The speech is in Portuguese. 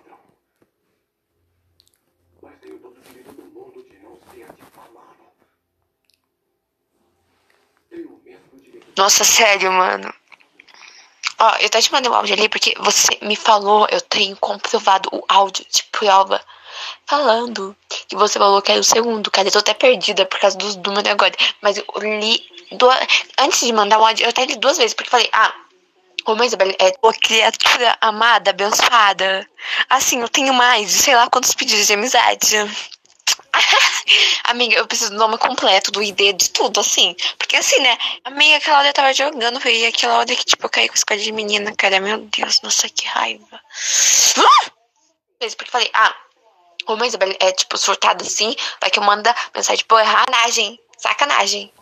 ladrão. Mas tenho todo o direito do mundo de não ser difamado. Tenho o mesmo direito. Nossa, sério, mano. Ó, eu até te mandei um áudio ali porque você me falou, eu tenho comprovado o áudio de prova falando que você falou que era o segundo, cara. Eu tô até perdida por causa dos números agora. Mas eu li. Duas... Antes de mandar o áudio, eu até li duas vezes, porque falei, ah, Ô, Isabel, é tua criatura amada, abençoada. Assim, eu tenho mais, sei lá quantos pedidos de amizade. Amiga, eu preciso do nome completo, do ID, de tudo, assim. Porque assim, né? Amiga, aquela hora eu tava jogando, e aquela hora que, tipo, eu caí com escola de menina, cara. Meu Deus, nossa, que raiva. Ah! Porque falei, ah, ô, Isabel, é, tipo, surtado assim, vai que eu mando mensagem, tipo, sacanagem, sacanagem.